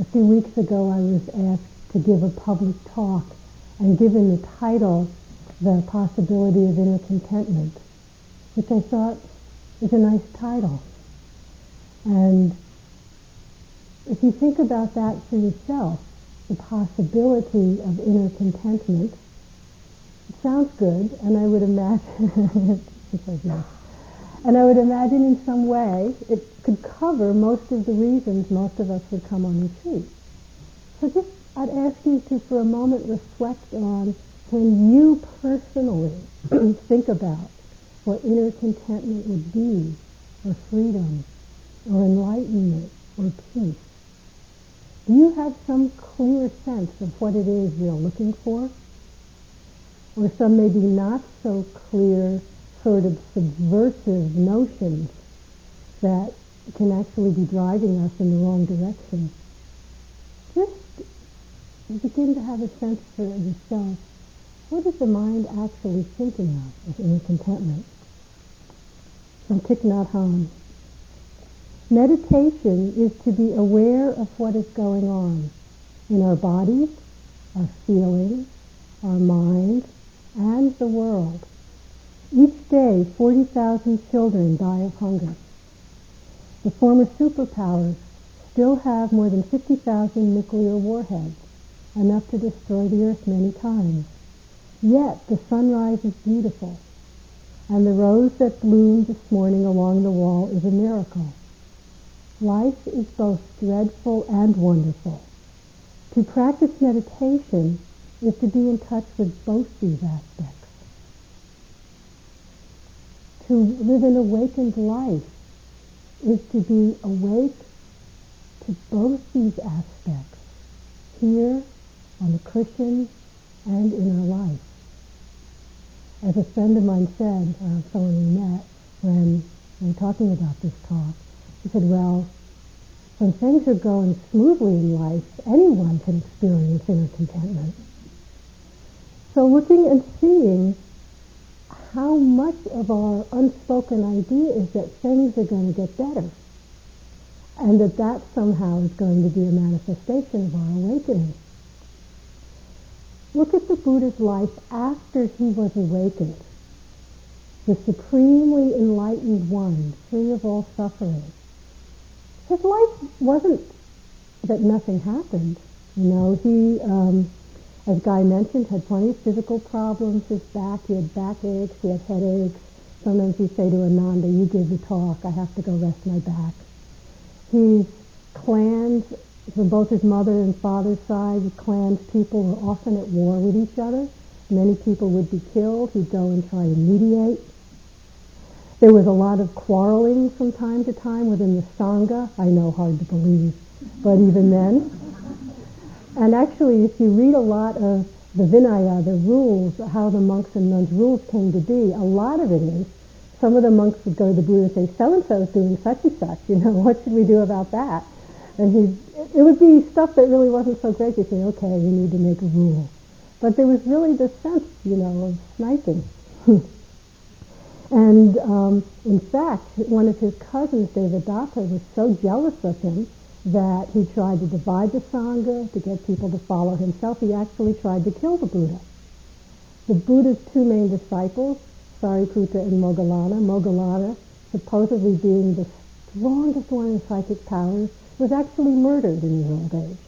A few weeks ago I was asked to give a public talk and given the title, The Possibility of Inner Contentment, which I thought was a nice title. And if you think about that for yourself, the possibility of inner contentment, it sounds good, and I would imagine, and I would imagine in some way it could cover most of the reasons most of us would come on retreat. So just, I'd ask you to, for a moment, reflect on when you personally think about what inner contentment would be, or freedom, or enlightenment, or peace. Do you have some clear sense of what it is you're looking for? Or some maybe not so clear sort of subversive notions that can actually be driving us in the wrong direction? Just begin to have a sense for yourself. What is the mind actually thinking of inner contentment? From Thich Nhat Hanh. Meditation is to be aware of what is going on in our bodies, our feelings, our minds, and the world. Each day, 40,000 children die of hunger. The former superpowers still have more than 50,000 nuclear warheads, enough to destroy the earth many times. Yet the sunrise is beautiful, and the rose that bloomed this morning along the wall is a miracle. Life is both dreadful and wonderful. To practice meditation is to be in touch with both these aspects. To live an awakened life is to be awake to both these aspects, here on the cushion and in our life. As a friend of mine said, uh, someone we met when we were talking about this talk, he said, well, when things are going smoothly in life, anyone can experience inner contentment. So looking and seeing how much of our unspoken idea is that things are going to get better and that that somehow is going to be a manifestation of our awakening. Look at the Buddha's life after he was awakened, the supremely enlightened one, free of all suffering his life wasn't that nothing happened. You know, he, um, as Guy mentioned, had plenty of physical problems. His back, he had backaches, he had headaches. Sometimes he'd say to Ananda, you give the talk, I have to go rest my back. His clans, from both his mother and father's side, clans people were often at war with each other. Many people would be killed. He'd go and try to mediate. There was a lot of quarreling from time to time within the Sangha. I know, hard to believe, but even then. And actually, if you read a lot of the Vinaya, the rules, how the monks and nuns' rules came to be, a lot of it is some of the monks would go to the Buddha and say, so-and-so is doing such and such, you know, what should we do about that? And he, it would be stuff that really wasn't so great. You'd say, okay, we need to make a rule. But there was really this sense, you know, of sniping. And um, in fact, one of his cousins, Devadatta, was so jealous of him that he tried to divide the Sangha to get people to follow himself. He actually tried to kill the Buddha. The Buddha's two main disciples, Sariputta and Moggallana, Moggallana, supposedly being the strongest one in psychic powers, was actually murdered in his old age.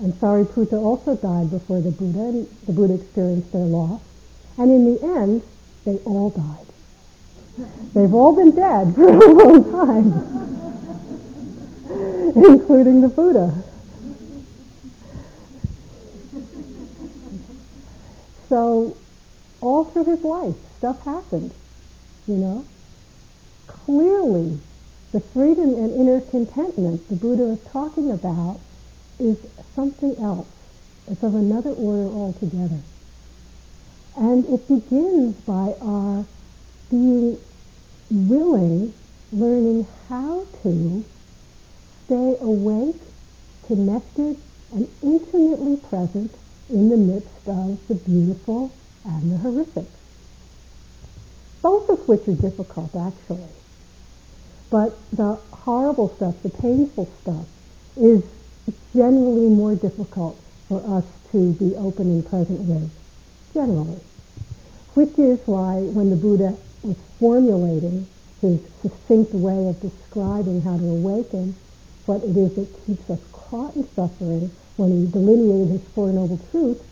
And Sariputta also died before the Buddha, and the Buddha experienced their loss. And in the end, they all died. They've all been dead for a long time, including the Buddha. So, all through his life, stuff happened, you know. Clearly, the freedom and inner contentment the Buddha is talking about is something else. It's of another order altogether. And it begins by our being willing, learning how to stay awake, connected, and intimately present in the midst of the beautiful and the horrific. Both of which are difficult, actually. But the horrible stuff, the painful stuff, is generally more difficult for us to be open and present with, generally. Which is why when the Buddha was formulating his succinct way of describing how to awaken what it is that keeps us caught in suffering, when he delineated his Four Noble Truths,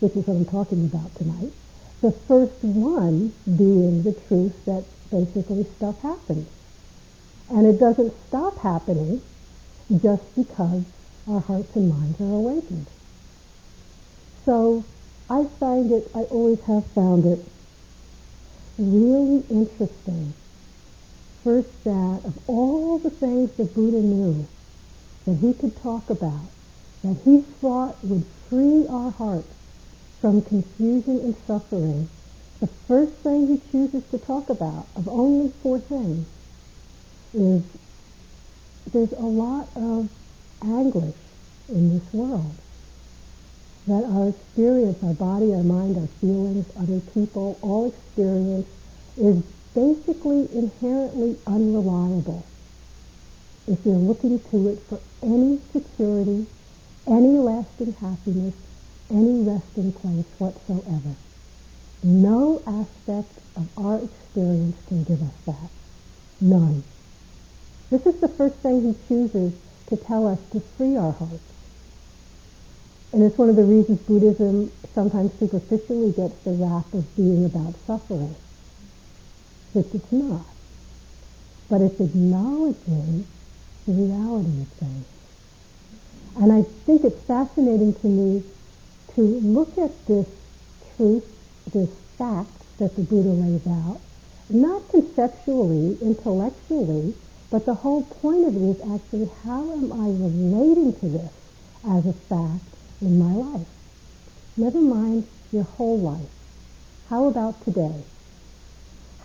which is what I'm talking about tonight, the first one being the truth that basically stuff happens. And it doesn't stop happening just because our hearts and minds are awakened. So I find it, I always have found it really interesting. First that of all the things that Buddha knew that he could talk about, that he thought would free our hearts from confusion and suffering, the first thing he chooses to talk about, of only four things, is there's a lot of anguish in this world. That our experience, our body, our mind, our feelings, other people, all experience is basically inherently unreliable. If you're looking to it for any security, any lasting happiness, any resting place whatsoever. No aspect of our experience can give us that. None. This is the first thing he chooses to tell us to free our hearts. And it's one of the reasons Buddhism sometimes superficially gets the rap of being about suffering, which it's not. But it's acknowledging the reality of things. And I think it's fascinating to me to look at this truth, this fact that the Buddha lays out, not conceptually, intellectually, but the whole point of it is actually how am I relating to this as a fact in my life? Never mind your whole life. How about today?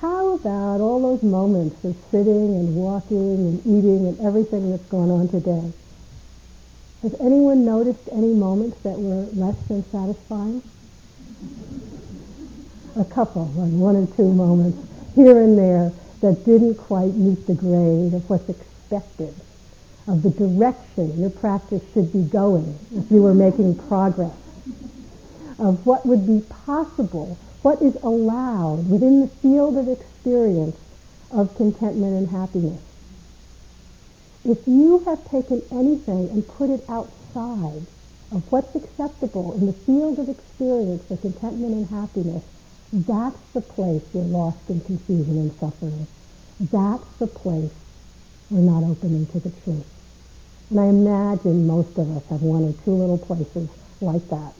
How about all those moments of sitting and walking and eating and everything that's gone on today? Has anyone noticed any moments that were less than satisfying? A couple, like one or two moments here and there that didn't quite meet the grade of what's expected, of the direction your practice should be going if you were making progress, of what would be possible, what is allowed within the field of experience of contentment and happiness. If you have taken anything and put it outside of what's acceptable in the field of experience for contentment and happiness, that's the place you're lost in confusion and suffering. That's the place we're not opening to the truth. And I imagine most of us have one or two little places like that,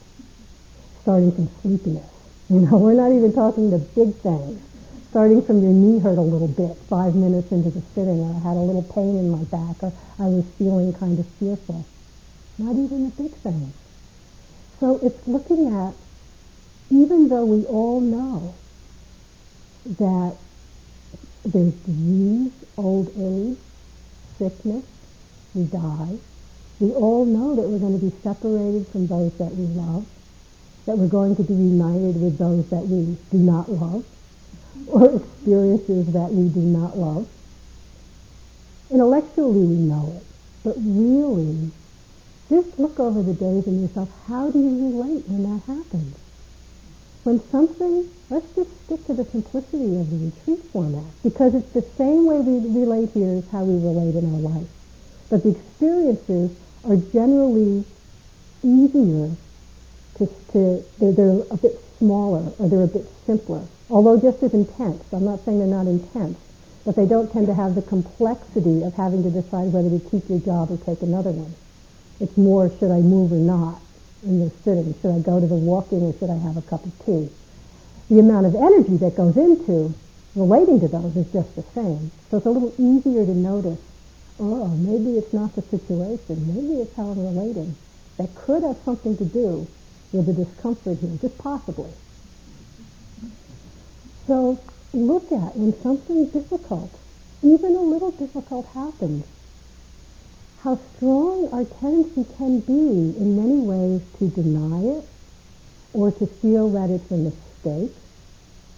starting from sleepiness. You know, we're not even talking the big things starting from your knee hurt a little bit five minutes into the sitting, or I had a little pain in my back, or I was feeling kind of fearful. Not even the big things. So it's looking at, even though we all know that there's disease, old age, sickness, we die, we all know that we're going to be separated from those that we love, that we're going to be united with those that we do not love, or experiences that we do not love. Intellectually we know it, but really, just look over the days in yourself. How do you relate when that happens? When something, let's just stick to the simplicity of the retreat format, because it's the same way we relate here as how we relate in our life. But the experiences are generally easier to, to they're, they're a bit smaller or they're a bit simpler although just as intense. I'm not saying they're not intense, but they don't tend to have the complexity of having to decide whether to keep your job or take another one. It's more, should I move or not in this sitting? Should I go to the walking or should I have a cup of tea? The amount of energy that goes into relating to those is just the same. So it's a little easier to notice, oh, maybe it's not the situation. Maybe it's how I'm relating. That could have something to do with the discomfort here, just possibly. So look at when something difficult, even a little difficult happens, how strong our tendency can be in many ways to deny it or to feel that it's a mistake,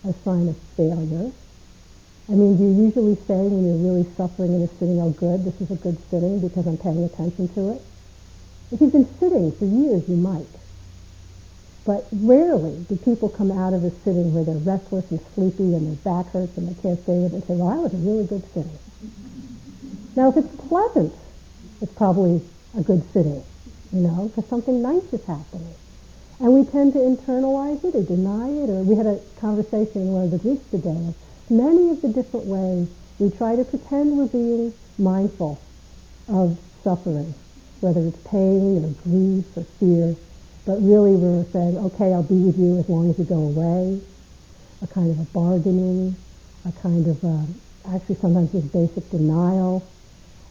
a sign of failure. I mean, do you usually say when you're really suffering in a sitting, oh good, this is a good sitting because I'm paying attention to it? If you've been sitting for years, you might. But rarely do people come out of a sitting where they're restless and sleepy and their back hurts and they can't stay and say, well, I was a really good sitting. Now, if it's pleasant, it's probably a good sitting, you know, because something nice is happening. And we tend to internalize it or deny it, or we had a conversation in one of the groups today many of the different ways we try to pretend we're being mindful of suffering, whether it's pain or grief or fear, but really we're saying, okay, I'll be with you as long as you go away, a kind of a bargaining, a kind of a, actually sometimes just basic denial,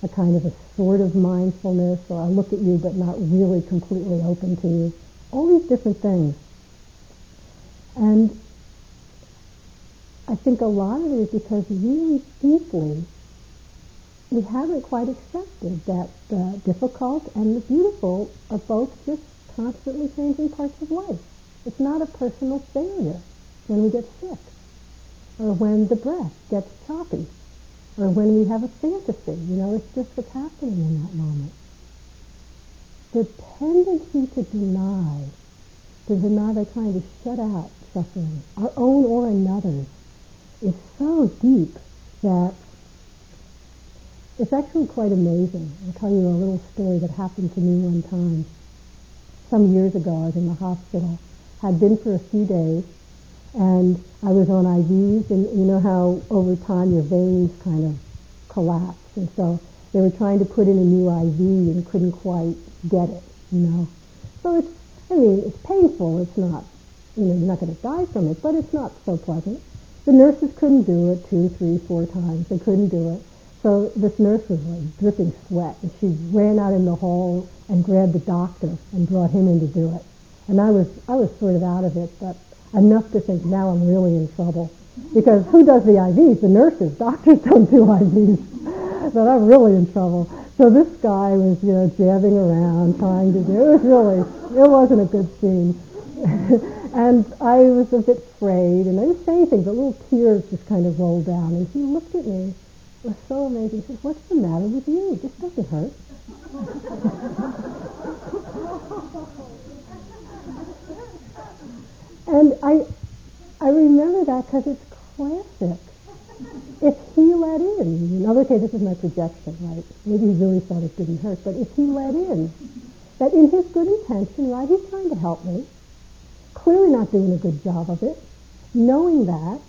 a kind of a sort of mindfulness, or I'll look at you but not really completely open to you. All these different things. And I think a lot of it is because really deeply we haven't quite accepted that the difficult and the beautiful are both just constantly changing parts of life. It's not a personal failure when we get sick, or when the breath gets choppy, or when we have a fantasy. You know, it's just what's happening in that moment. The tendency to deny, to deny by trying to shut out suffering, our own or another's, is so deep that it's actually quite amazing. I'll tell you a little story that happened to me one time. Some years ago, I was in the hospital, had been for a few days, and I was on IVs, and you know how over time your veins kind of collapse, and so they were trying to put in a new IV and couldn't quite get it, you know. So it's, I mean, it's painful. It's not, you know, you're not going to die from it, but it's not so pleasant. The nurses couldn't do it two, three, four times. They couldn't do it. So this nurse was like dripping sweat, and she ran out in the hall and grabbed the doctor and brought him in to do it. And I was I was sort of out of it, but enough to think now I'm really in trouble. Because who does the IVs? The nurses. Doctors don't do IVs. but I'm really in trouble. So this guy was, you know, jabbing around, trying to do. It was really, it wasn't a good scene. And I was a bit afraid, and I didn't say anything, but little tears just kind of rolled down. And he looked at me. Was so amazing. He said, what's the matter with you? This doesn't hurt. And I, I remember that because it's classic. If he let in, other cases, this is my projection, right? Maybe he really thought it didn't hurt, but if he let in, that in his good intention, right, he's trying to help me, clearly not doing a good job of it. Knowing that,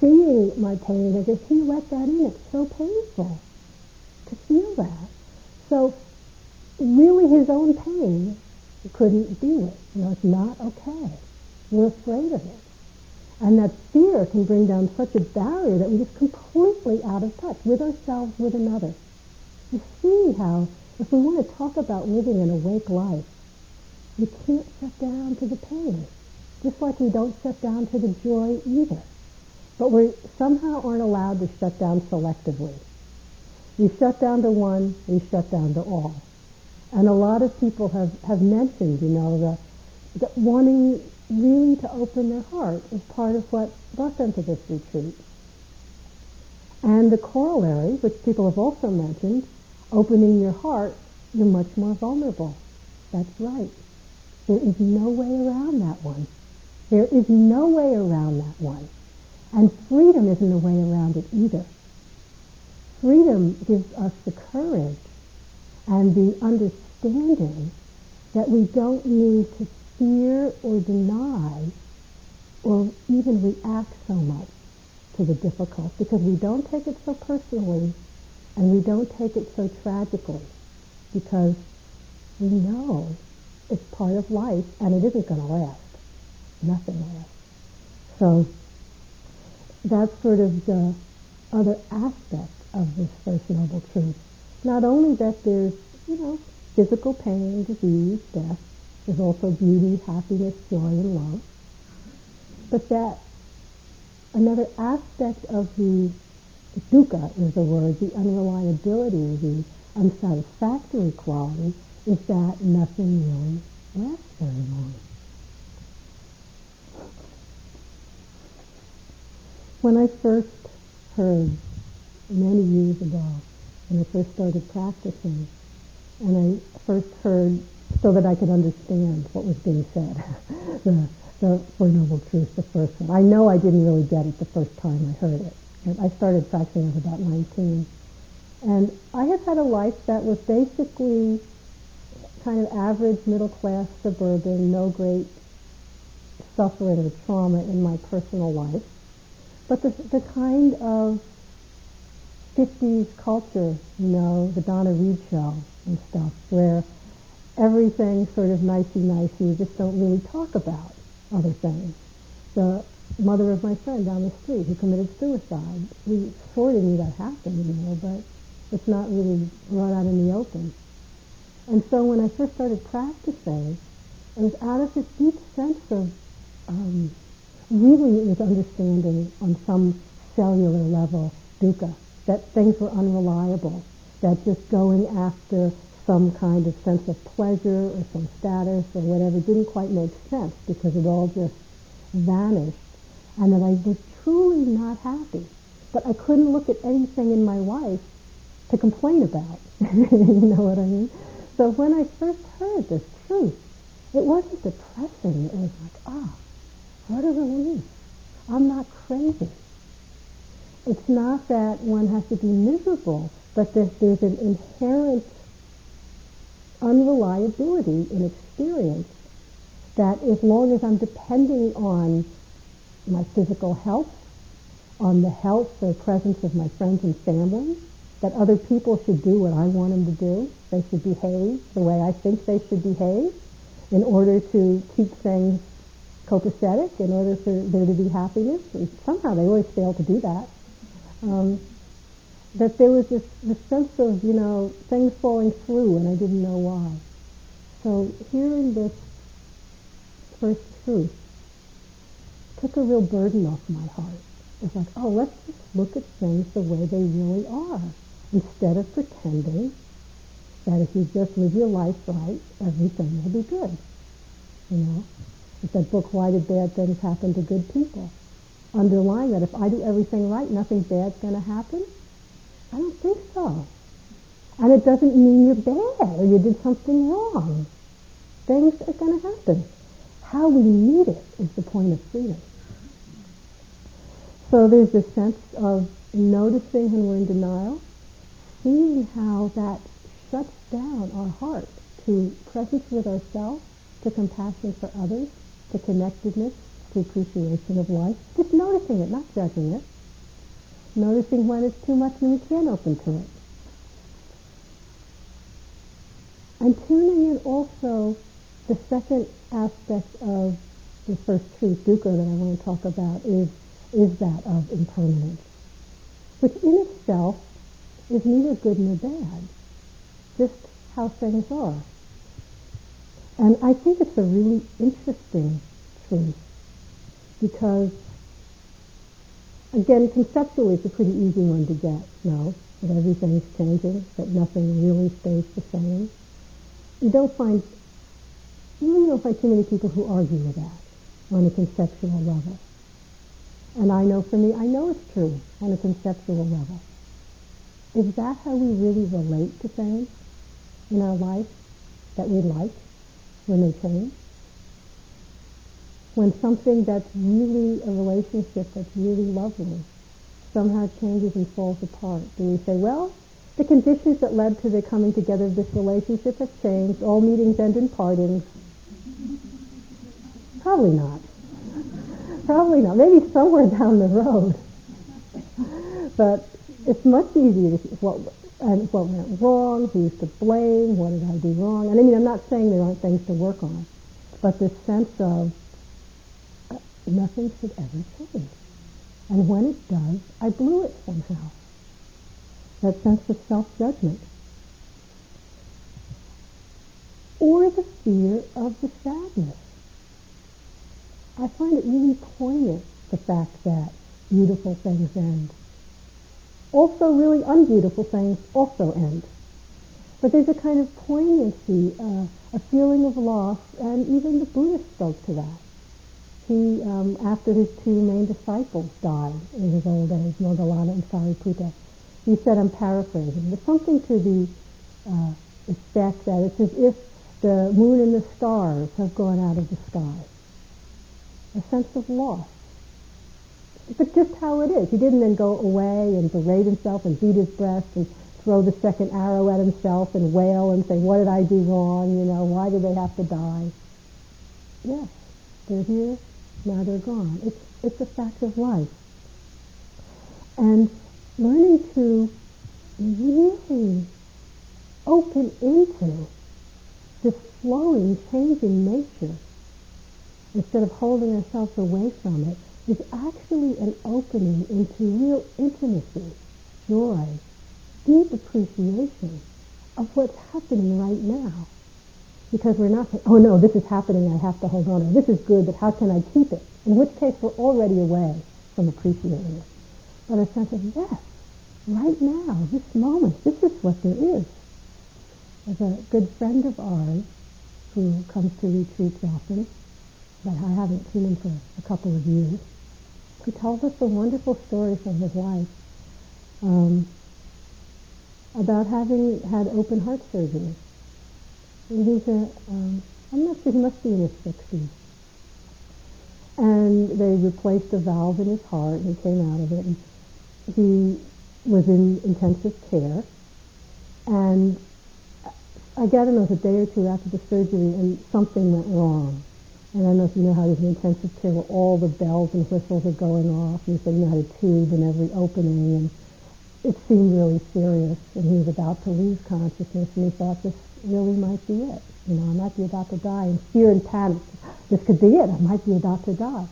seeing my pain as if he let that in, it's so painful to feel that. So really his own pain couldn't deal with. You know, it's not okay. We're afraid of it. And that fear can bring down such a barrier that we're just completely out of touch with ourselves, with another. You see how if we want to talk about living an awake life, we can't shut down to the pain, just like we don't shut down to the joy either. But we somehow aren't allowed to shut down selectively. We shut down to one, we shut down to all. And a lot of people have, have mentioned, you know, the, that wanting really to open their heart is part of what brought them to this retreat. And the corollary, which people have also mentioned, opening your heart, you're much more vulnerable. That's right. There is no way around that one. There is no way around that one. And freedom isn't a way around it either. Freedom gives us the courage and the understanding that we don't need to fear or deny or even react so much to the difficult because we don't take it so personally and we don't take it so tragically because we know it's part of life, and it isn't going to last. Nothing lasts. So that's sort of the other aspect of this First Noble Truth. Not only that there's, you know, physical pain, disease, death, there's also beauty, happiness, joy, and love. But that another aspect of the dukkha is the word, the unreliability, the unsatisfactory quality, is that nothing really lasts very long. When I first heard many years ago, when I first started practicing, and I first heard so that I could understand what was being said. the, the Four Noble Truths, the first one. I know I didn't really get it the first time I heard it. I started practicing at about 19. And I have had a life that was basically kind of average middle class suburban, no great suffering or trauma in my personal life. But the, the kind of 50s culture, you know, the Donna Reed show and stuff, where everything sort of nicey-nicey, you just don't really talk about other things. The mother of my friend down the street who committed suicide, we sort of knew that happened, you know, but it's not really brought out in the open. And so when I first started practicing, it was out of this deep sense of um, really understanding on some cellular level dukkha, that things were unreliable, that just going after some kind of sense of pleasure or some status or whatever didn't quite make sense because it all just vanished and that I was truly not happy. But I couldn't look at anything in my life to complain about. you know what I mean? So when I first heard this truth, it wasn't depressing. It was like, ah, oh, what a relief. I'm not crazy. It's not that one has to be miserable, but that there's an inherent unreliability in experience that as long as I'm depending on my physical health, on the health or presence of my friends and family, that other people should do what I want them to do. They should behave the way I think they should behave in order to keep things copacetic, in order for there to be happiness. And somehow they always fail to do that. Um, that there was this, this sense of, you know, things falling through and I didn't know why. So hearing this first truth took a real burden off my heart. It's like, oh, let's just look at things the way they really are instead of pretending that if you just live your life right, everything will be good. You know? It's that book, Why Did Bad Things Happen to Good People? Underlying that if I do everything right, nothing bad's going to happen? I don't think so. And it doesn't mean you're bad or you did something wrong. Things are going to happen. How we meet it is the point of freedom. So there's this sense of noticing when we're in denial, seeing how that shuts down our heart to presence with ourselves, to compassion for others, to connectedness, to appreciation of life. Just noticing it, not judging it. Noticing when it's too much and we can't open to it. And tuning in also the second aspect of the first truth, dukkha, that I want to talk about is, is that of impermanence, which in itself is neither good nor bad, just how things are. And I think it's a really interesting truth because, again, conceptually it's a pretty easy one to get, no? That everything's changing, that nothing really stays the same. You don't find, you really don't find too many people who argue with that on a conceptual level. And I know for me, I know it's true on a conceptual level. Is that how we really relate to things in our life that we like when they change? When something that's really a relationship that's really lovely somehow changes and falls apart, do we say, well, the conditions that led to the coming together of this relationship have changed, all meetings end in partings? Probably not. Probably not. Maybe somewhere down the road. But it's much easier to see what, and what went wrong, who's to blame, what did I do wrong. And I mean, I'm not saying there aren't things to work on, but this sense of nothing should ever change. And when it does, I blew it somehow. That sense of self-judgment. Or the fear of the sadness. I find it really poignant, the fact that beautiful things end also really unbeautiful things also end. But there's a kind of poignancy, uh, a feeling of loss, and even the Buddha spoke to that. He, um, after his two main disciples died in his old age, Moggallana and Sariputta, he said, I'm paraphrasing, but something to the uh, It's that. It's as if the moon and the stars have gone out of the sky. A sense of loss. But just how it is. He didn't then go away and berate himself and beat his breast and throw the second arrow at himself and wail and say, what did I do wrong? You know, why did they have to die? Yes, they're here, now they're gone. It's, it's a fact of life. And learning to really open into this flowing, changing nature instead of holding ourselves away from it is actually an opening into real intimacy, joy, deep appreciation of what's happening right now. Because we're not saying, oh no, this is happening, I have to hold on, or this is good, but how can I keep it? In which case we're already away from appreciating it. But a sense of, yes, right now, this moment, this is what there is. There's a good friend of ours who comes to retreats often, but I haven't seen him for a couple of years. He tells us a wonderful story from his life um, about having had open heart surgery. He's a, um, I'm not sure, he must be in his 60s. And they replaced a valve in his heart and he came out of it. And he was in intensive care. And I got to know, it was a day or two after the surgery and something went wrong. And I don't know if you know how there's an intensive care where all the bells and whistles are going off and so you know to tube in every opening and it seemed really serious and he was about to lose consciousness and he thought this really might be it. You know, I might be about to die and fear and panic. This could be it. I might be about to die.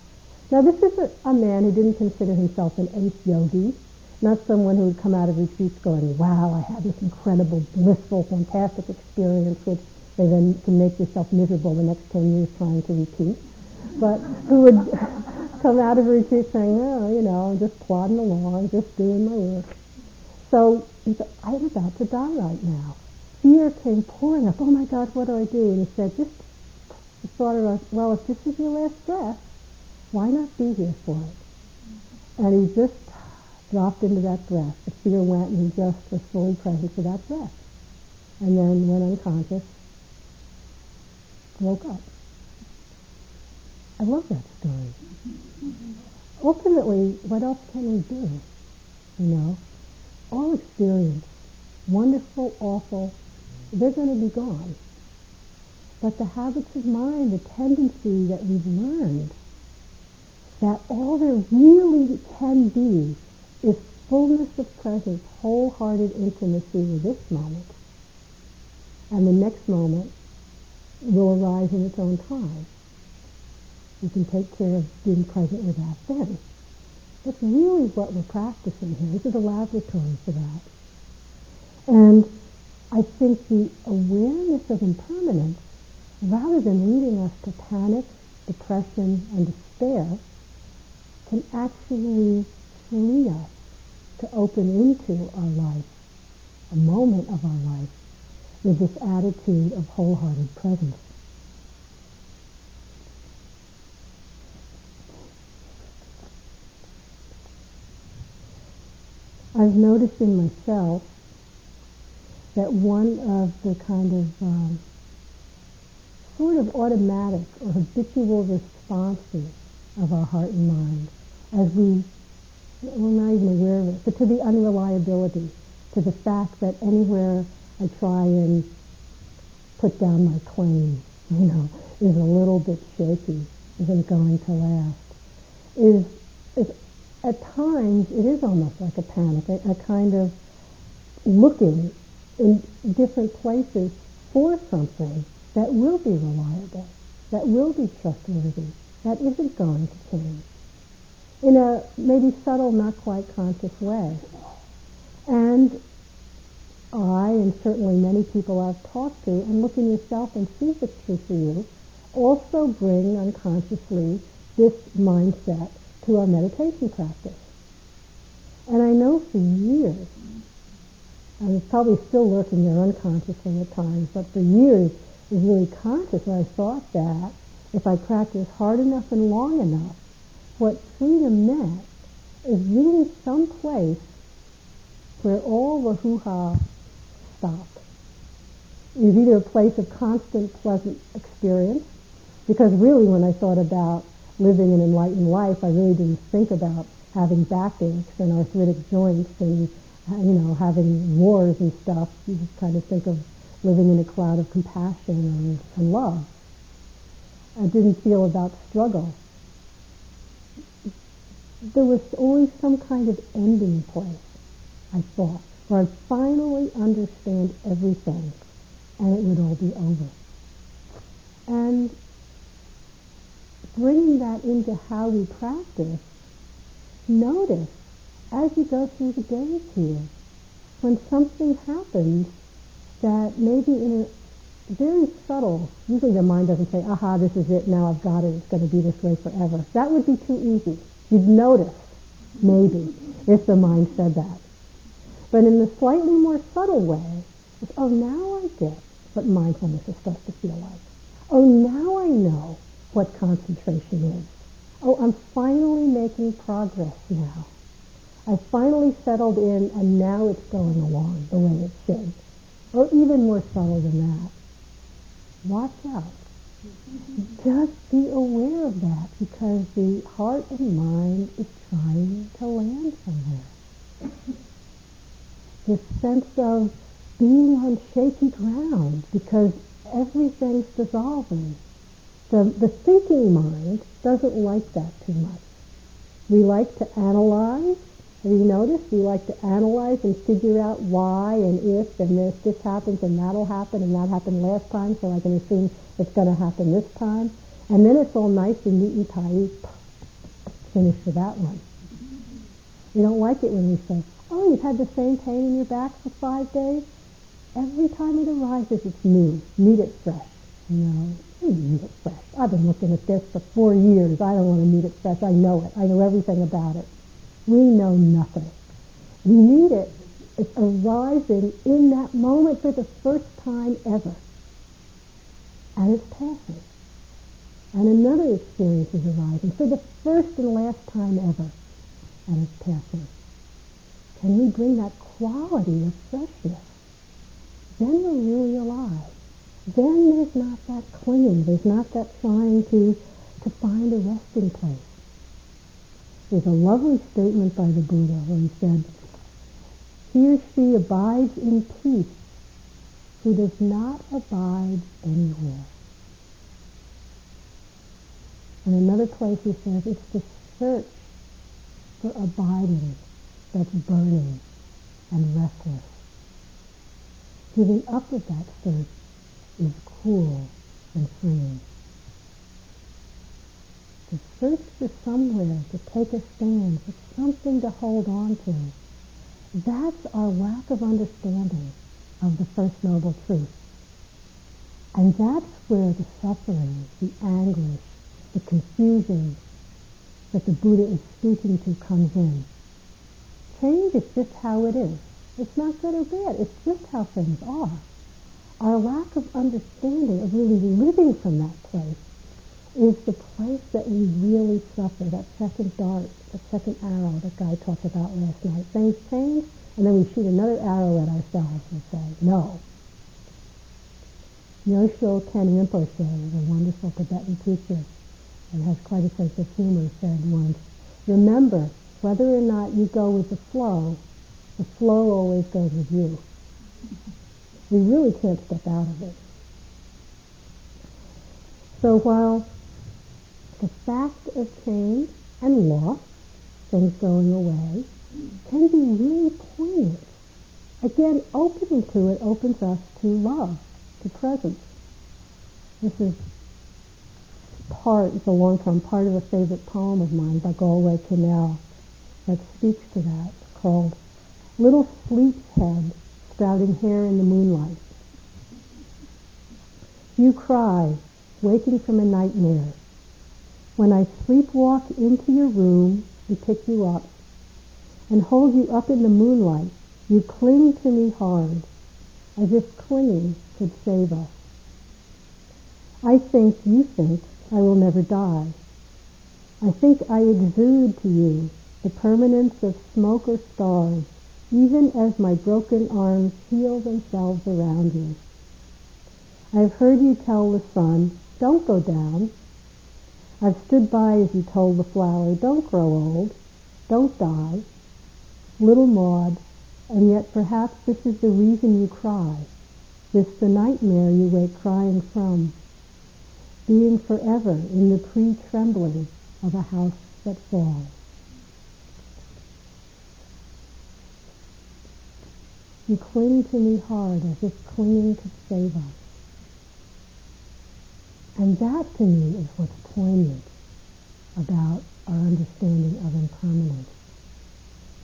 Now this is a, a man who didn't consider himself an ace yogi not someone who would come out of retreats going, wow, I had this incredible, blissful, fantastic experience, which they then can make yourself miserable the next 10 years trying to repeat. But who would come out of retreat saying, oh, you know, I'm just plodding along, just doing my work. So he said, I'm about to die right now. Fear came pouring up. Oh my God, what do I do? And he said, just thought of, well, if this is your last breath, why not be here for it? And he just dropped into that breath. The fear went and he just was fully present for that breath. And then went unconscious, woke up. I love that story. Ultimately, what else can we do? You know, all experience, wonderful, awful, they're going to be gone. But the habits of mind, the tendency that we've learned, that all there really can be is fullness of presence, wholehearted intimacy with this moment. And the next moment will arise in its own time. We can take care of being present with that then. That's really what we're practicing here. This is a laboratory for that. And I think the awareness of impermanence, rather than leading us to panic, depression, and despair, can actually free us to open into our life, a moment of our life, with this attitude of wholehearted presence. I've noticed in myself that one of the kind of um, sort of automatic or habitual responses of our heart and mind as we we're not even aware of it, but to the unreliability, to the fact that anywhere I try and put down my claim, you know, is a little bit shaky, isn't going to last, is, is at times it is almost like a panic, a, a kind of looking in different places for something that will be reliable, that will be trustworthy, that isn't going to change in a maybe subtle, not quite conscious way. And I, and certainly many people I've talked to, and look in yourself and see if it's true for you, also bring unconsciously this mindset to our meditation practice. And I know for years, and it's probably still lurking there unconsciously at times, but for years it was really conscious I thought that if I practice hard enough and long enough, what freedom meant is really some place where all the hoo-ha stopped. is either a place of constant pleasant experience, because really when I thought about living an enlightened life, I really didn't think about having backaches and arthritic joints and Uh, you know having wars and stuff. You just kind of think of living in a cloud of compassion and, and love. I didn't feel about struggle. There was always some kind of ending place, I thought, where I'd finally understand everything and it would all be over. And bringing that into how we practice, notice as you go through the days here, when something happens that maybe in a very subtle, usually the mind doesn't say, aha, this is it, now I've got it, it's going to be this way forever. That would be too easy. You'd notice, maybe, if the mind said that. But in the slightly more subtle way, it's, oh, now I get what mindfulness is supposed to feel like. Oh, now I know what concentration is. Oh, I'm finally making progress now. I finally settled in and now it's going along the way it should. Or even more subtle than that. Watch out. Just be aware of that because the heart and mind is trying to land somewhere. This sense of being on shaky ground because everything's dissolving. The, the thinking mind doesn't like that too much. We like to analyze. Have you noticed? We like to analyze and figure out why and if and this, this happens and that'll happen and that happened last time so I can assume it's going to happen this time. And then it's all nice and neat and tidy. Finish for that one. We don't like it when we say, oh, you've had the same pain in your back for five days? Every time it arises, it's new. Meet it fresh. No, meet it fresh. I've been looking at this for four years. I don't want to meet it fresh. I know it. I know everything about it. We know nothing. We need it. It's arising in that moment for the first time ever. And it's passing. And another experience is arising for the first and last time ever. And it's passing. Can we bring that quality of freshness then we're really alive. Then there's not that clinging, there's not that trying to, to find a resting place. There's a lovely statement by the Buddha where he said, he or she abides in peace who does not abide anywhere. And another place he says, it's the search for abiding that's burning and restless giving up of that search is cool and freeing. To search for somewhere to take a stand, for something to hold on to, that's our lack of understanding of the First Noble Truth. And that's where the suffering, the anguish, the confusion that the Buddha is speaking to comes in. Change is just how it is. It's not good or bad. It's just how things are. Our lack of understanding of really living from that place is the place that we really suffer, that second dart, that second arrow that Guy talked about last night. Things change, and then we shoot another arrow at ourselves and say, no. Nyoshul Khen Rinpoche, a wonderful Tibetan teacher and has quite a sense of humor, said once, remember, whether or not you go with the flow, the flow always goes with you. We really can't step out of it. So while the fact of change and loss, things going away, can be really poignant. Again, opening to it opens us to love, to presence. This is part, it's a long-term part of a favorite poem of mine by Galway Kinnell that speaks to that, called little sleep's head sprouting hair in the moonlight. You cry, waking from a nightmare. When I sleepwalk into your room and pick you up and hold you up in the moonlight, you cling to me hard, as if clinging could save us. I think you think I will never die. I think I exude to you the permanence of smoke or stars even as my broken arms heal themselves around you. I've heard you tell the sun, don't go down. I've stood by as you told the flower, don't grow old, don't die. Little Maud, and yet perhaps this is the reason you cry, this the nightmare you wake crying from, being forever in the pre-trembling of a house that falls. You cling to me hard as if clinging could save us. And that to me is what's poignant about our understanding of impermanence.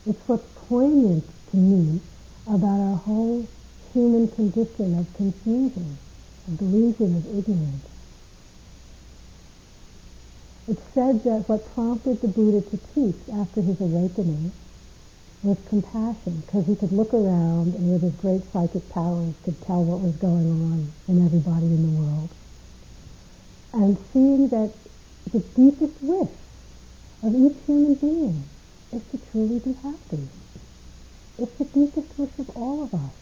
It's what's poignant to me about our whole human condition of confusion, of delusion, of ignorance. It's said that what prompted the Buddha to teach after his awakening was compassion, because he could look around and with his great psychic powers could tell what was going on in everybody in the world and seeing that the deepest wish of each human being is to truly be happy. It's the deepest wish of all of us.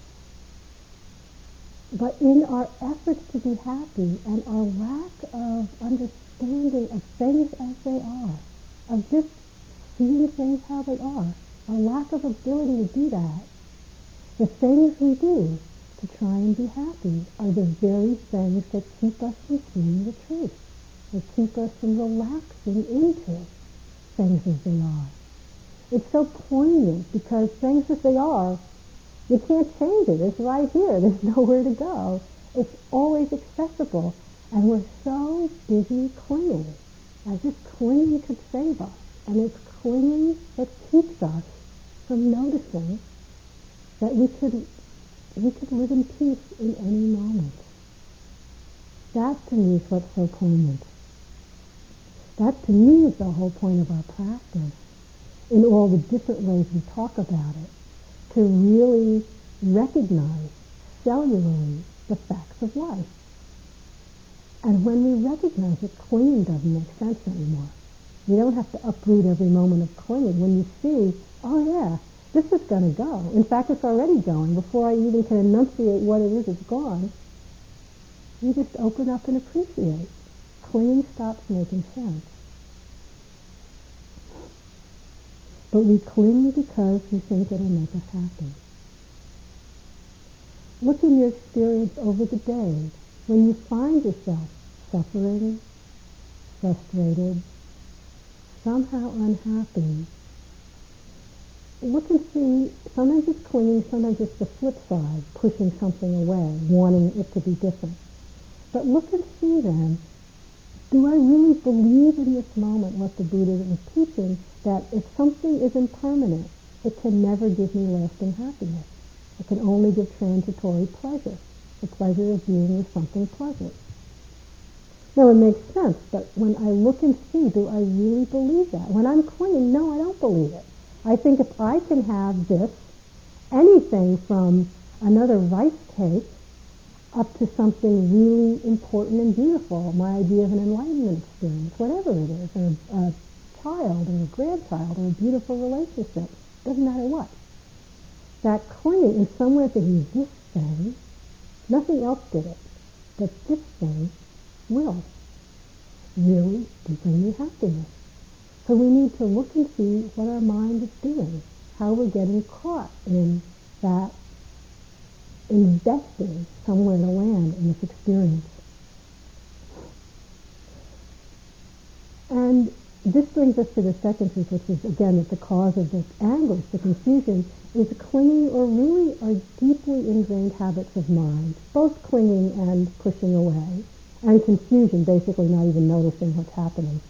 But in our efforts to be happy and our lack of understanding of things as they are, of just seeing things how they are, our lack of ability to do that, the things we do to try and be happy are the very things that keep us from seeing the truth, that keep us from relaxing into things as they are. It's so poignant because things as they are, you can't change it. It's right here. There's nowhere to go. It's always accessible. And we're so busy clinging, as if clinging could save us. And it's clinging that keeps us from noticing that we could we could live in peace in any moment. That to me is what's so poignant. That to me is the whole point of our practice in all the different ways we talk about it, to really recognize cellularly the facts of life. And when we recognize it, clinging doesn't make sense anymore. You don't have to uproot every moment of clinging. When you see, oh yeah, this is going to go. In fact, it's already going. Before I even can enunciate what it is, it's gone. You just open up and appreciate. Clinging stops making sense. But we cling because we think it'll make us happy. Look in your experience over the day when you find yourself suffering, frustrated, somehow unhappy, look and see, sometimes it's clinging, sometimes it's the flip side, pushing something away, wanting it to be different. But look and see then, do I really believe in this moment what the Buddha is teaching, that if something is impermanent, it can never give me lasting happiness. It can only give transitory pleasure, the pleasure of being with something pleasant. Now it makes sense, but when I look and see, do I really believe that? When I'm clinging, no, I don't believe it. I think if I can have this, anything from another rice cake up to something really important and beautiful, my idea of an enlightenment experience, whatever it is, or a child or a grandchild or a beautiful relationship, doesn't matter what. That clinging in somewhere to be this thing, nothing else did it, but this thing will really bring me happiness. So we need to look and see what our mind is doing, how we're getting caught in that investing somewhere to land in this experience. And this brings us to the second truth, which is again that the cause of this anguish, the confusion, is clinging or really are deeply ingrained habits of mind, both clinging and pushing away, and confusion, basically not even noticing what's happening.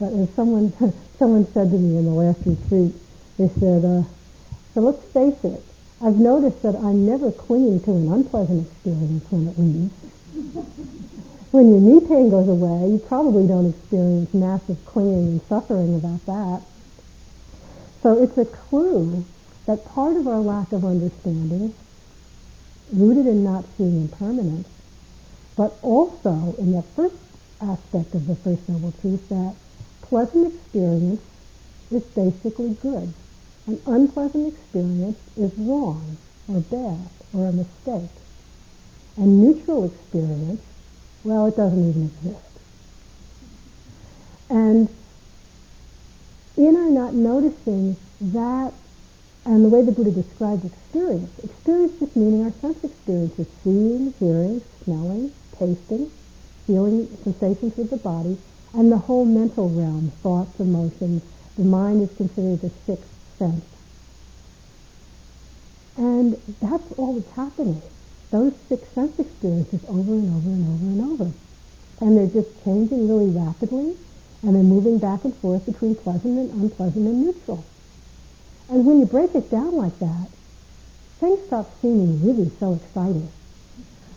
But as someone someone said to me in the last retreat, they said, uh, "So let's face it. I've noticed that I'm never clinging to an unpleasant experience when it leaves. when your knee pain goes away, you probably don't experience massive clinging and suffering about that. So it's a clue that part of our lack of understanding, rooted in not seeing impermanence, but also in the first aspect of the First Noble Truth that pleasant experience is basically good. An unpleasant experience is wrong or bad or a mistake. And neutral experience, well, it doesn't even exist. And in our not noticing that and the way the Buddha describes experience, experience just meaning our sense experiences, seeing, hearing, smelling, tasting, feeling sensations with the body, and the whole mental realm, thoughts, emotions. The mind is considered the sixth sense. And that's all that's happening. Those six sense experiences over and over and over and over. And they're just changing really rapidly, and they're moving back and forth between pleasant and unpleasant and neutral. And when you break it down like that, things stop seeming really so exciting.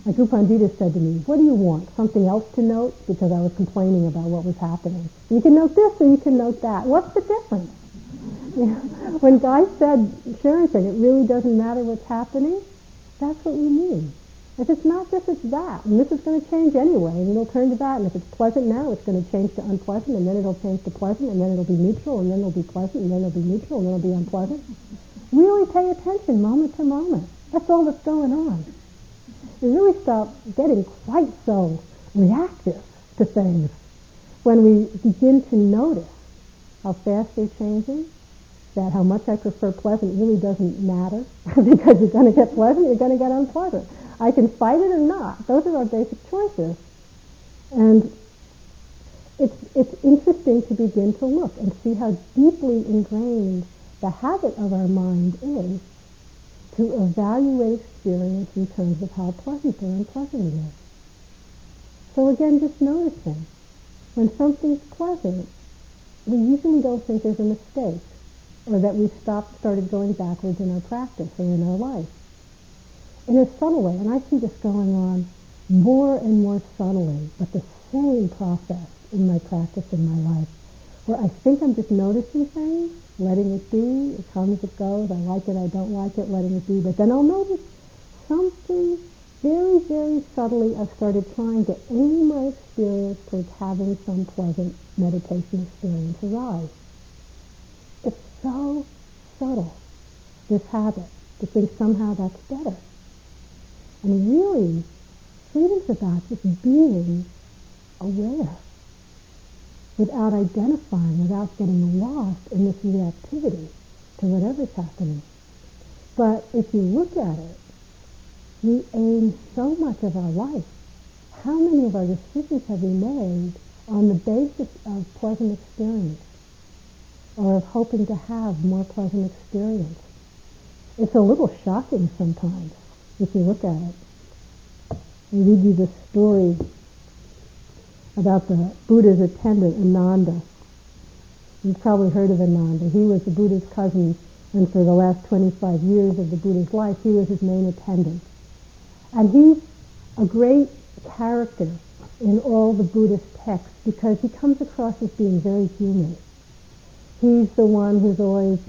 Like U Pandita said to me, what do you want? Something else to note? Because I was complaining about what was happening. You can note this or you can note that. What's the difference? You know, when Guy said, Sharon said, it really doesn't matter what's happening, that's what we mean. If it's not this, it's that. And this is going to change anyway, and it'll turn to that. And if it's pleasant now, it's going to change to unpleasant, and then it'll change to pleasant, and then it'll be neutral, and then it'll be pleasant, and then it'll be neutral, and then it'll be unpleasant. Really pay attention moment to moment. That's all that's going on. We really stop getting quite so reactive to things when we begin to notice how fast they're changing, that how much I prefer pleasant really doesn't matter because you're going to get pleasant, you're going to get unpleasant. I can fight it or not. Those are our basic choices. And it's, it's interesting to begin to look and see how deeply ingrained the habit of our mind is to evaluate experience in terms of how pleasant or unpleasant it is. So again, just noticing. When something's pleasant, we usually don't think there's a mistake or that we've stopped, started going backwards in our practice or in our life in a subtle way, and I see this going on more and more subtly, but the same process in my practice in my life, where I think I'm just noticing things, letting it be, it comes, it goes, I like it, I don't like it, letting it be, but then I'll notice something very, very subtly I've started trying to aim my experience towards having some pleasant meditation experience arise. It's so subtle, this habit, to think somehow that's better. And really, freedom's about just being aware without identifying, without getting lost in this reactivity to whatever's happening. But if you look at it, we aim so much of our life. How many of our decisions have we made on the basis of pleasant experience or of hoping to have more pleasant experience? It's a little shocking sometimes if you look at it. I read you this story about the Buddha's attendant, Ananda. You've probably heard of Ananda. He was the Buddha's cousin, and for the last 25 years of the Buddha's life, he was his main attendant. And he's a great character in all the Buddhist texts because he comes across as being very human. He's the one who's always,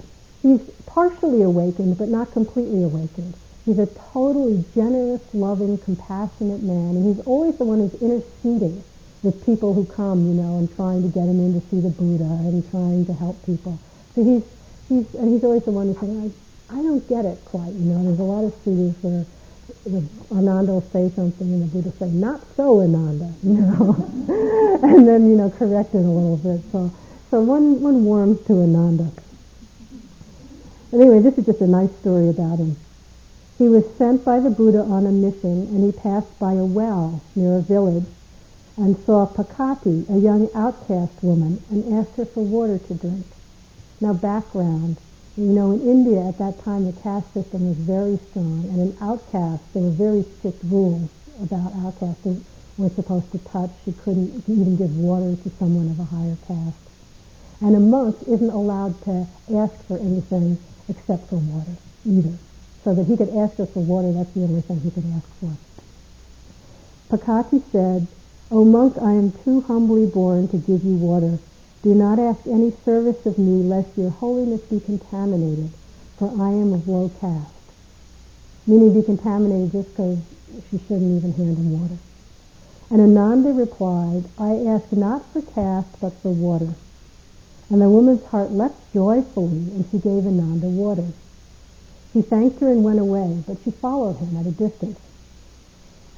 he's partially awakened, but not completely awakened. He's a totally generous, loving, compassionate man, and he's always the one who's interceding with people who come, you know, and trying to get him in to see the Buddha and trying to help people. So he's he's and he's always the one who's saying, I, I don't get it quite, you know. There's a lot of students where the, Ananda will say something and the Buddha will say, not so Ananda, you know, and then, you know, correct it a little bit. So, so one, one warms to Ananda. Anyway, this is just a nice story about him. He was sent by the Buddha on a mission and he passed by a well near a village and saw Pakati, a young outcast woman, and asked her for water to drink. Now background, you know, in India at that time the caste system was very strong and in outcasts there were very strict rules about outcasts. They weren't supposed to touch, you couldn't even give water to someone of a higher caste. And a monk isn't allowed to ask for anything except for water either so that he could ask us for water. That's the only thing he could ask for. Pakati said, O monk, I am too humbly born to give you water. Do not ask any service of me, lest your holiness be contaminated, for I am of low caste. Meaning be contaminated just because she shouldn't even hand him water. And Ananda replied, I ask not for caste, but for water. And the woman's heart leapt joyfully, and she gave Ananda water. He thanked her and went away, but she followed him at a distance.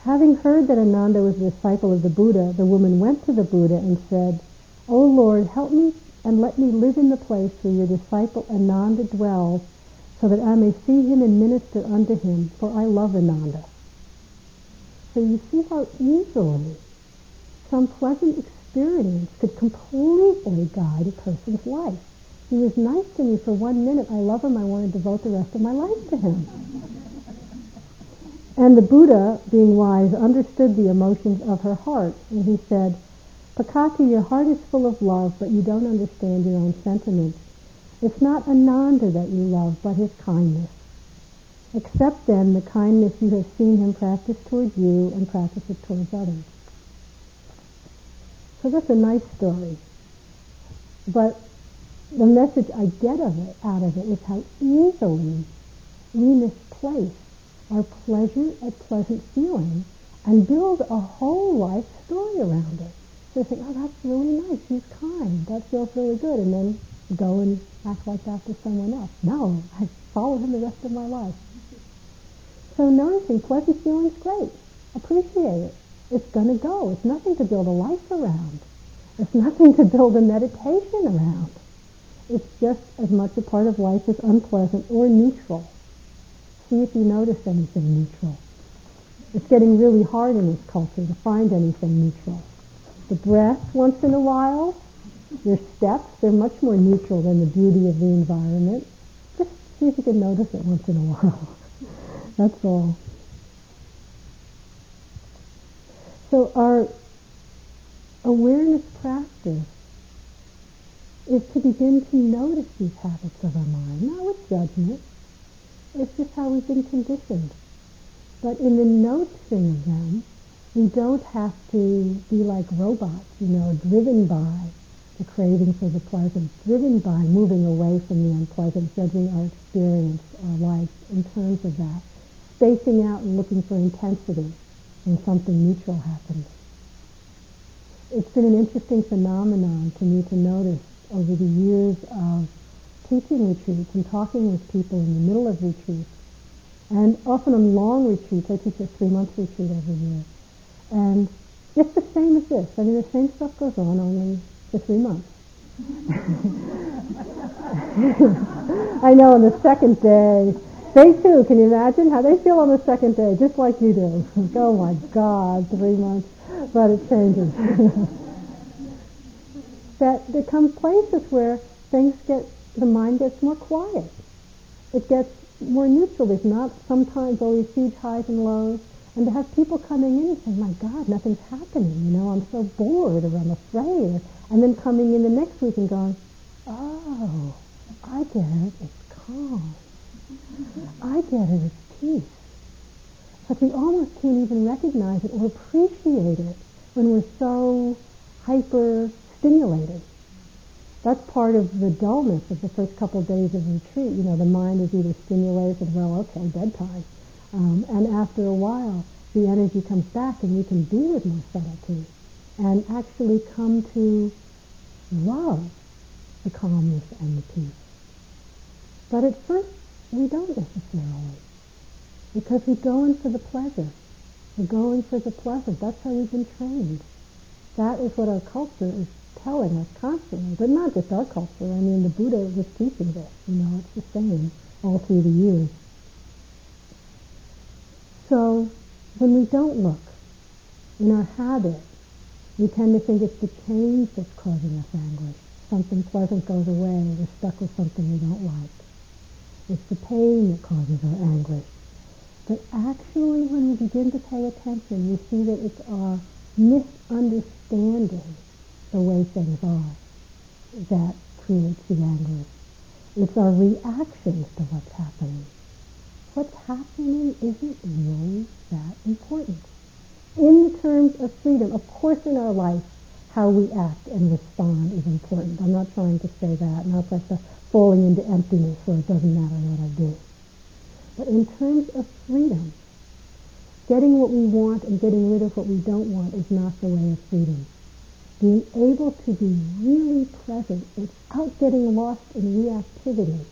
Having heard that Ananda was a disciple of the Buddha, the woman went to the Buddha and said, O Lord, help me and let me live in the place where your disciple Ananda dwells so that I may see him and minister unto him, for I love Ananda. So you see how easily some pleasant experience could completely guide a person's life. He was nice to me for one minute. I love him. I want to devote the rest of my life to him. And the Buddha, being wise, understood the emotions of her heart. And he said, Pakati, your heart is full of love, but you don't understand your own sentiments. It's not Ananda that you love, but his kindness. Accept then the kindness you have seen him practice towards you and practice it towards others. So that's a nice story. But the message I get of it, out of it is how easily we misplace our pleasure at pleasant feeling and build a whole life story around it. So think, oh, that's really nice. He's kind. That feels really good. And then go and act like that to someone else. No, I follow him the rest of my life. So noticing pleasant feelings, great. Appreciate it. It's going to go. It's nothing to build a life around. It's nothing to build a meditation around. It's just as much a part of life as unpleasant or neutral. See if you notice anything neutral. It's getting really hard in this culture to find anything neutral. The breath once in a while, your steps, they're much more neutral than the beauty of the environment. Just see if you can notice it once in a while. That's all. So our awareness practice is to begin to notice these habits of our mind, not with judgment. It's just how we've been conditioned. But in the noticing of them, we don't have to be like robots, you know, driven by the craving for the pleasant, driven by moving away from the unpleasant, judging our experience, our life in terms of that spacing out and looking for intensity when something neutral happens. It's been an interesting phenomenon to me to notice over the years of teaching retreats and talking with people in the middle of retreats. And often on long retreats, I teach a three-month retreat every year. And it's the same as this. I mean, the same stuff goes on only for three months. I know on the second day, they too, can you imagine how they feel on the second day, just like you do? oh my God, three months, but it changes. that there come places where things get, the mind gets more quiet. It gets more neutral. There's not sometimes always huge highs and lows. And to have people coming in and saying, my God, nothing's happening, you know, I'm so bored or I'm afraid. And then coming in the next week and going, oh, I get it, it's calm. I get it it's peace. But we almost can't even recognize it or appreciate it when we're so hyper stimulated. That's part of the dullness of the first couple of days of retreat. You know, the mind is either stimulated, well, okay, bedtime. Um, and after a while, the energy comes back and we can be with more subtlety and actually come to love the calmness and the peace. But at first, we don't necessarily. Because we go in for the pleasure. We're going for the pleasant. That's how we've been trained. That is what our culture is telling us constantly. But not just our culture. I mean, the Buddha was teaching this. You know, it's the same all through the years. So, when we don't look, in our habit, we tend to think it's the change that's causing us anguish. Something pleasant goes away. We're stuck with something we don't like. It's the pain that causes our anguish. But actually, when we begin to pay attention, we see that it's our misunderstanding the way things are that creates the anguish. It's our reactions to what's happening. What's happening isn't really that important. In terms of freedom, of course in our life, how we act and respond is important. I'm not trying to say that, not like the falling into emptiness where it doesn't matter what I do. But in terms of freedom, getting what we want and getting rid of what we don't want is not the way of freedom. Being able to be really present without getting lost in reactivity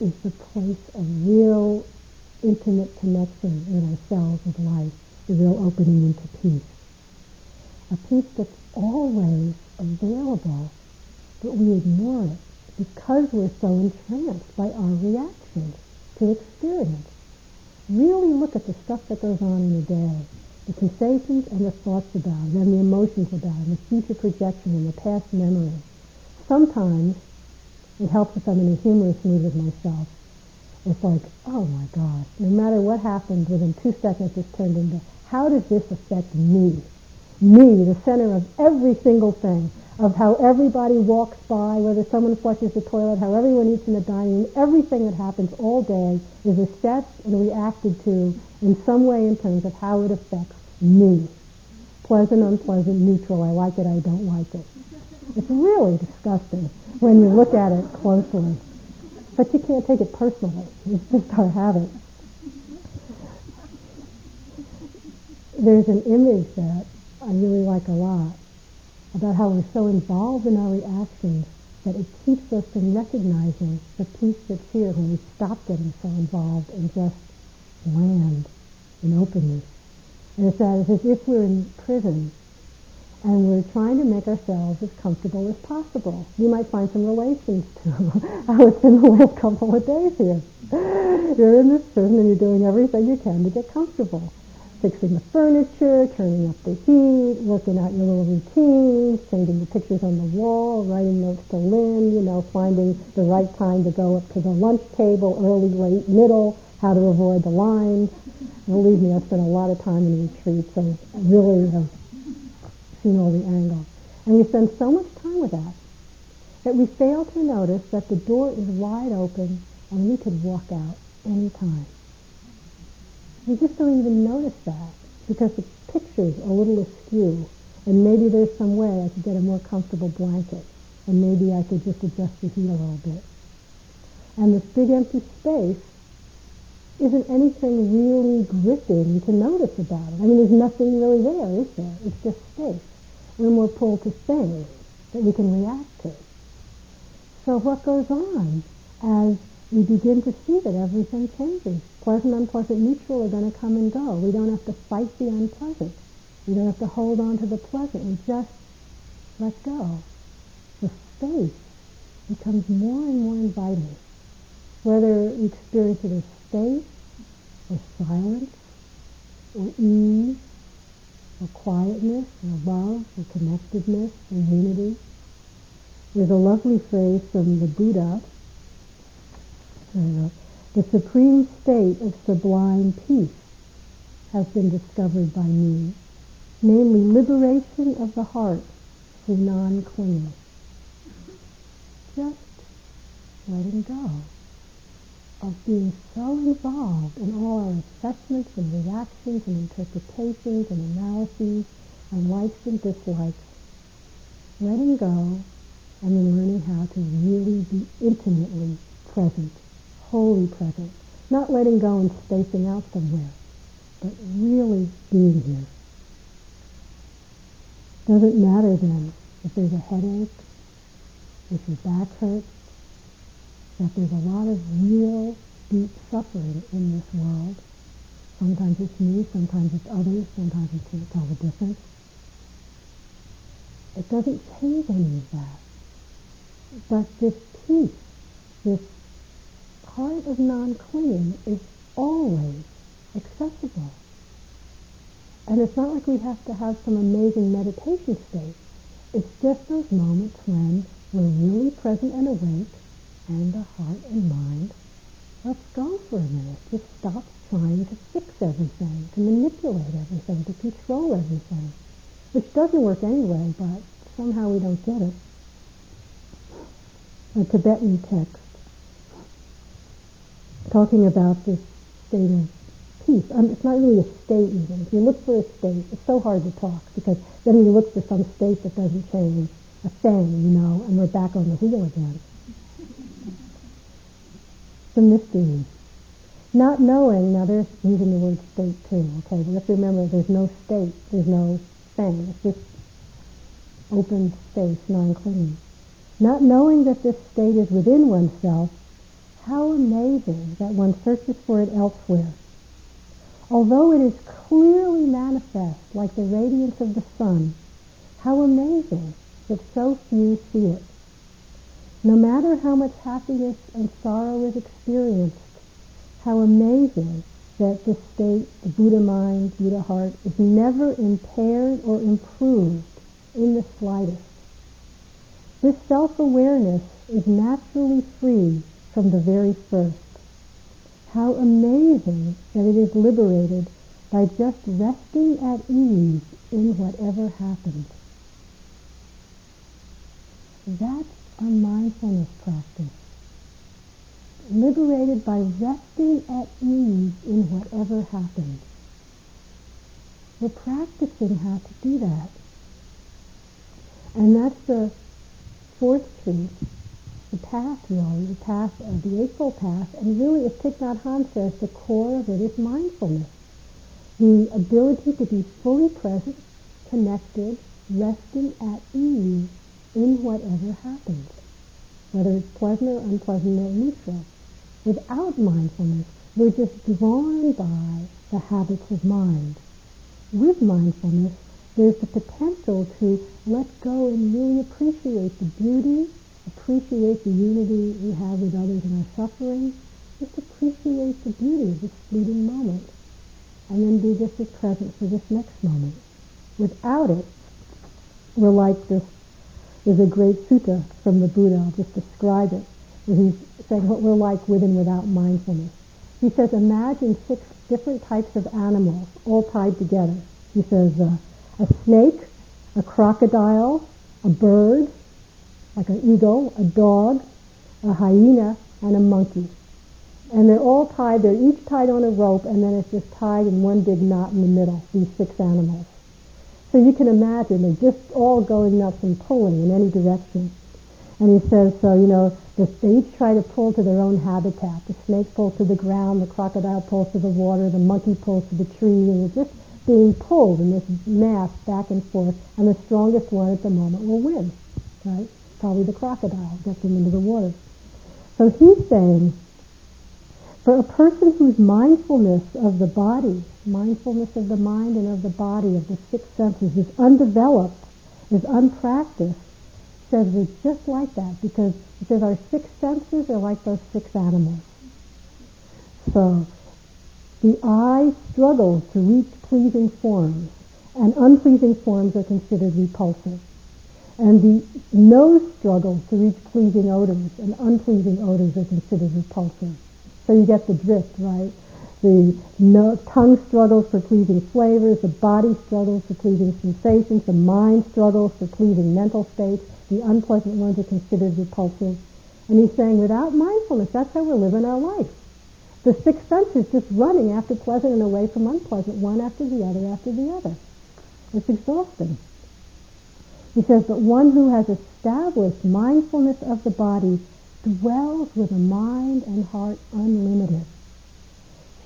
is the place of real intimate connection with ourselves, with life, the real opening into peace. A peace that's always available, but we ignore it because we're so entranced by our reactions to experience. Really look at the stuff that goes on in a day, the sensations and the thoughts about it, and the emotions about it, and the future projection and the past memory. Sometimes it helps if I'm in a humorous mood with myself. It's like, oh my gosh, no matter what happens, within two seconds it's turned into, how does this affect me? Me, the center of every single thing of how everybody walks by, whether someone flushes the toilet, how everyone eats in the dining room, everything that happens all day is assessed and reacted to in some way in terms of how it affects me. Pleasant, unpleasant, neutral, I like it, I don't like it. It's really disgusting when you look at it closely. But you can't take it personally. It's just our habit. There's an image that I really like a lot about how we're so involved in our reactions that it keeps us from recognizing the peace that's here when we stop getting so involved and just land in openness. And it's as if we're in prison and we're trying to make ourselves as comfortable as possible. You might find some relations to how it's been the last couple of days here. You're in this prison and you're doing everything you can to get comfortable fixing the furniture, turning up the heat, working out your little routines, changing the pictures on the wall, writing notes to Lynn, you know, finding the right time to go up to the lunch table, early, late, middle, how to avoid the lines. Believe me, I spent a lot of time in retreats, so I really have seen all the angles. And we spend so much time with that that we fail to notice that the door is wide open and we could walk out anytime. We just don't even notice that because the picture's a little askew and maybe there's some way I could get a more comfortable blanket and maybe I could just adjust the heat a little bit. And this big empty space isn't anything really gripping to notice about it. I mean, there's nothing really there, is there? It's just space. We're more pulled to things that we can react to. So what goes on as we begin to see that everything changes. Pleasant, unpleasant, neutral are going to come and go. We don't have to fight the unpleasant. We don't have to hold on to the pleasant. We just let go. The space becomes more and more inviting. Whether we experience it as space, or silence, or ease, or quietness, or love, or connectedness, or unity. There's a lovely phrase from the Buddha uh, the supreme state of sublime peace has been discovered by me, namely liberation of the heart through non-clinging. Just letting go of being so involved in all our assessments and reactions and interpretations and analyses and likes and dislikes. Letting go and then learning how to really be intimately present wholly present, not letting go and spacing out somewhere, but really being here. Doesn't matter then if there's a headache, if your back hurts, that there's a lot of real deep suffering in this world. Sometimes it's me, sometimes it's others, sometimes you can't tell the difference. It doesn't change any of that. But this peace, this heart of non-clinging is always accessible. And it's not like we have to have some amazing meditation state. It's just those moments when we're really present and awake and the heart and mind, let's go for a minute. Just stop trying to fix everything, to manipulate everything, to control everything. Which doesn't work anyway, but somehow we don't get it. A Tibetan text talking about this state of peace. Um, it's not really a state even. If you look for a state, it's so hard to talk because then you look for some state that doesn't change, a thing, you know, and we're back on the wheel again. The mystery. Not knowing, now they're using the word state too, okay, but let's remember there's no state, there's no thing, it's just open space, non-clinging. Not knowing that this state is within oneself how amazing that one searches for it elsewhere. Although it is clearly manifest like the radiance of the sun, how amazing that so few see it. No matter how much happiness and sorrow is experienced, how amazing that this state, the Buddha mind, Buddha heart, is never impaired or improved in the slightest. This self-awareness is naturally free from the very first. How amazing that it is liberated by just resting at ease in whatever happens. That's a mindfulness practice. Liberated by resting at ease in whatever happens. We're practicing how to do that. And that's the fourth truth, the path really, the path of the Eightfold Path, and really as Thich Nhat Hanh says, the core of it is mindfulness. The ability to be fully present, connected, resting at ease in whatever happens, whether it's pleasant or unpleasant or neutral. Without mindfulness, we're just drawn by the habits of mind. With mindfulness, there's the potential to let go and really appreciate the beauty, appreciate the unity we have with others in our suffering, just appreciate the beauty of this fleeting moment, and then be just as present for this next moment. Without it, we're like this there's a great sutta from the Buddha, I'll just describe it, where he's saying what we're like with and without mindfulness. He says, imagine six different types of animals all tied together. He says, uh, a snake, a crocodile, a bird, like an eagle, a dog, a hyena, and a monkey. And they're all tied, they're each tied on a rope, and then it's just tied in one big knot in the middle, these six animals. So you can imagine they're just all going nuts and pulling in any direction. And he says, so, you know, they each try to pull to their own habitat. The snake pulls to the ground, the crocodile pulls to the water, the monkey pulls to the tree, and they're just being pulled in this mass back and forth, and the strongest one at the moment will win, right? Probably the crocodile gets them into the water. So he's saying, for a person whose mindfulness of the body mindfulness of the mind and of the body, of the six senses, is undeveloped, is unpracticed, says we're just like that because it says our six senses are like those six animals. So the eye struggles to reach pleasing forms, and unpleasing forms are considered repulsive. And the nose struggles to reach pleasing odors, and unpleasing odors are considered repulsive. So you get the drift, right? The no, tongue struggles for pleasing flavors, the body struggles for pleasing sensations, the mind struggles for pleasing mental states, the unpleasant ones are considered repulsive. And he's saying without mindfulness, that's how we're living our life. The six senses just running after pleasant and away from unpleasant, one after the other after the other. It's exhausting. He says, but one who has established mindfulness of the body dwells with a mind and heart unlimited.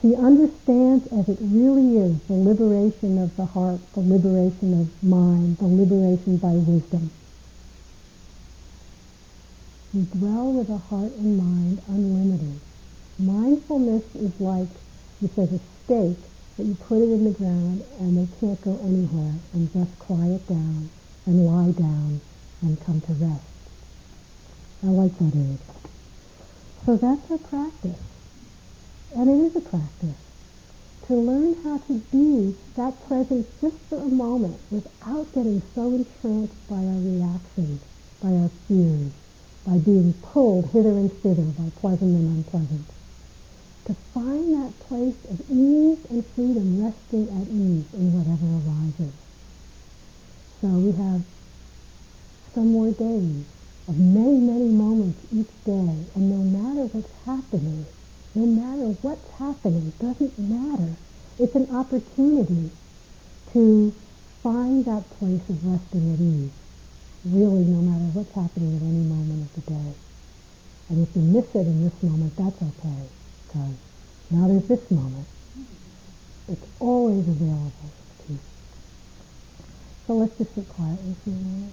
He understands as it really is the liberation of the heart, the liberation of mind, the liberation by wisdom. We dwell with a heart and mind unlimited. Mindfulness is like, he says, a stake that you put it in the ground and they can't go anywhere and just quiet down and lie down and come to rest. I like that image. So that's our practice. And it is a practice to learn how to be that presence just for a moment without getting so entranced by our reactions, by our fears, by being pulled hither and thither by pleasant and unpleasant. To find that place of ease and freedom resting at ease in whatever arises. So we have some more days of many, many moments each day, and no matter what's happening, no matter what's happening, doesn't matter. It's an opportunity to find that place of resting at ease, really no matter what's happening at any moment of the day. And if you miss it in this moment, that's okay, because now there's this moment. It's always available. To you. So let's just sit quietly for a minute.